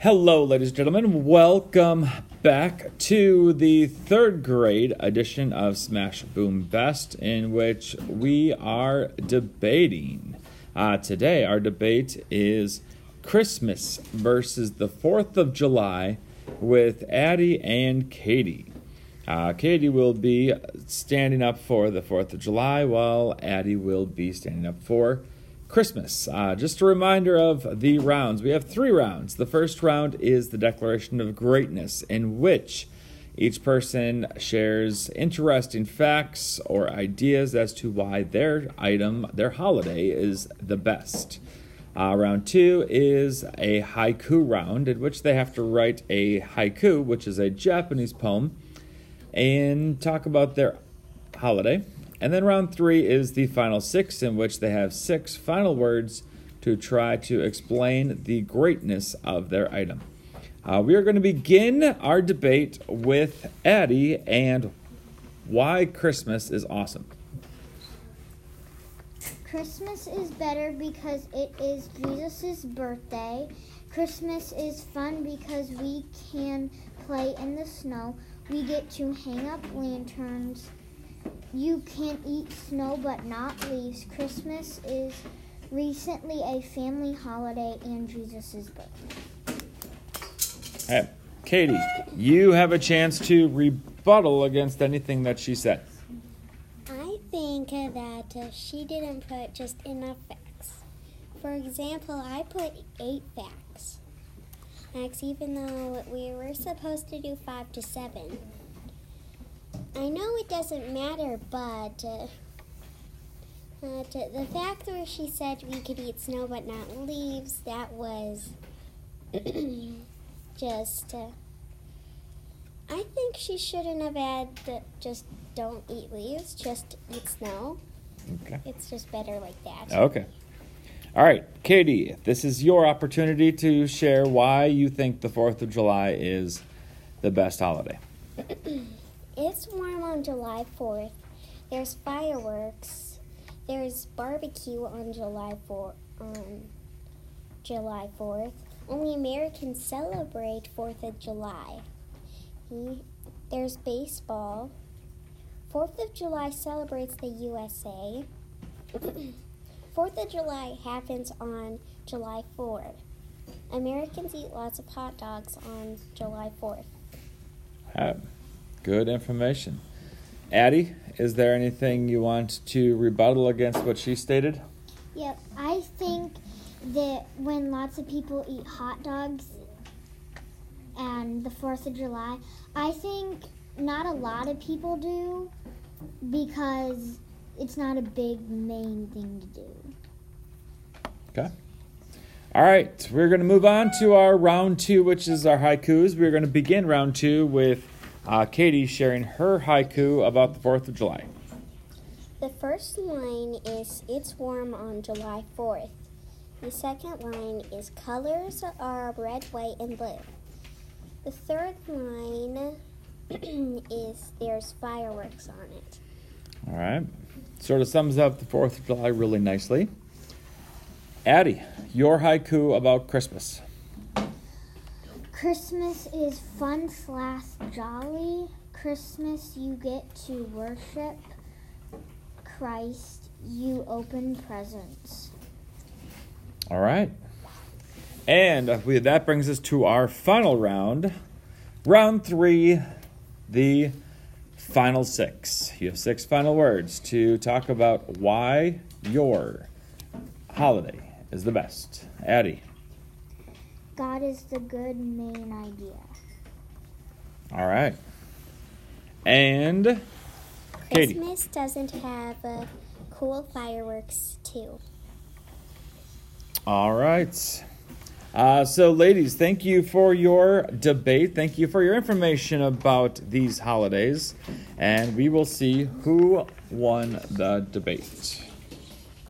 Hello, ladies and gentlemen. Welcome back to the third grade edition of Smash Boom Best, in which we are debating. Uh, today, our debate is Christmas versus the 4th of July with Addie and Katie. Uh, Katie will be standing up for the 4th of July, while Addie will be standing up for Christmas. Uh, just a reminder of the rounds. We have three rounds. The first round is the Declaration of Greatness, in which each person shares interesting facts or ideas as to why their item, their holiday, is the best. Uh, round two is a haiku round, in which they have to write a haiku, which is a Japanese poem, and talk about their holiday. And then round three is the final six, in which they have six final words to try to explain the greatness of their item. Uh, we are going to begin our debate with Addie and why Christmas is awesome. Christmas is better because it is Jesus' birthday. Christmas is fun because we can play in the snow. We get to hang up lanterns. You can eat snow but not leaves. Christmas is recently a family holiday and Jesus' birthday. Hey, Katie, you have a chance to rebuttal against anything that she said. I think that uh, she didn't put just enough facts. For example, I put eight facts. Facts, even though we were supposed to do five to seven. I know it doesn't matter, but uh, uh, the fact where she said we could eat snow but not leaves, that was just. Uh, I think she shouldn't have had the, just don't eat leaves, just eat snow. Okay. It's just better like that. Okay. All right, Katie, this is your opportunity to share why you think the 4th of July is the best holiday. It's warm on July 4th. There's fireworks. There's barbecue on July 4 on July 4th. Only Americans celebrate 4th of July. He- There's baseball. 4th of July celebrates the USA. 4th of July happens on July 4th. Americans eat lots of hot dogs on July 4th. Uh, good information. Addie, is there anything you want to rebuttal against what she stated? Yep, I think that when lots of people eat hot dogs and the 4th of July, I think not a lot of people do because it's not a big main thing to do. Okay. All right, we're going to move on to our round two, which is our haikus. We're going to begin round two with uh, Katie sharing her haiku about the 4th of July. The first line is It's warm on July 4th. The second line is Colors are red, white, and blue. The third line is There's fireworks on it. All right. Sort of sums up the 4th of July really nicely. Addie, your haiku about Christmas. Christmas is fun slash jolly. Christmas, you get to worship Christ. You open presents. All right. And we, that brings us to our final round. Round three, the final six. You have six final words to talk about why your holiday is the best. Addie. God is the good main idea. All right. And Katie. Christmas doesn't have uh, cool fireworks, too. All right. Uh, so, ladies, thank you for your debate. Thank you for your information about these holidays. And we will see who won the debate.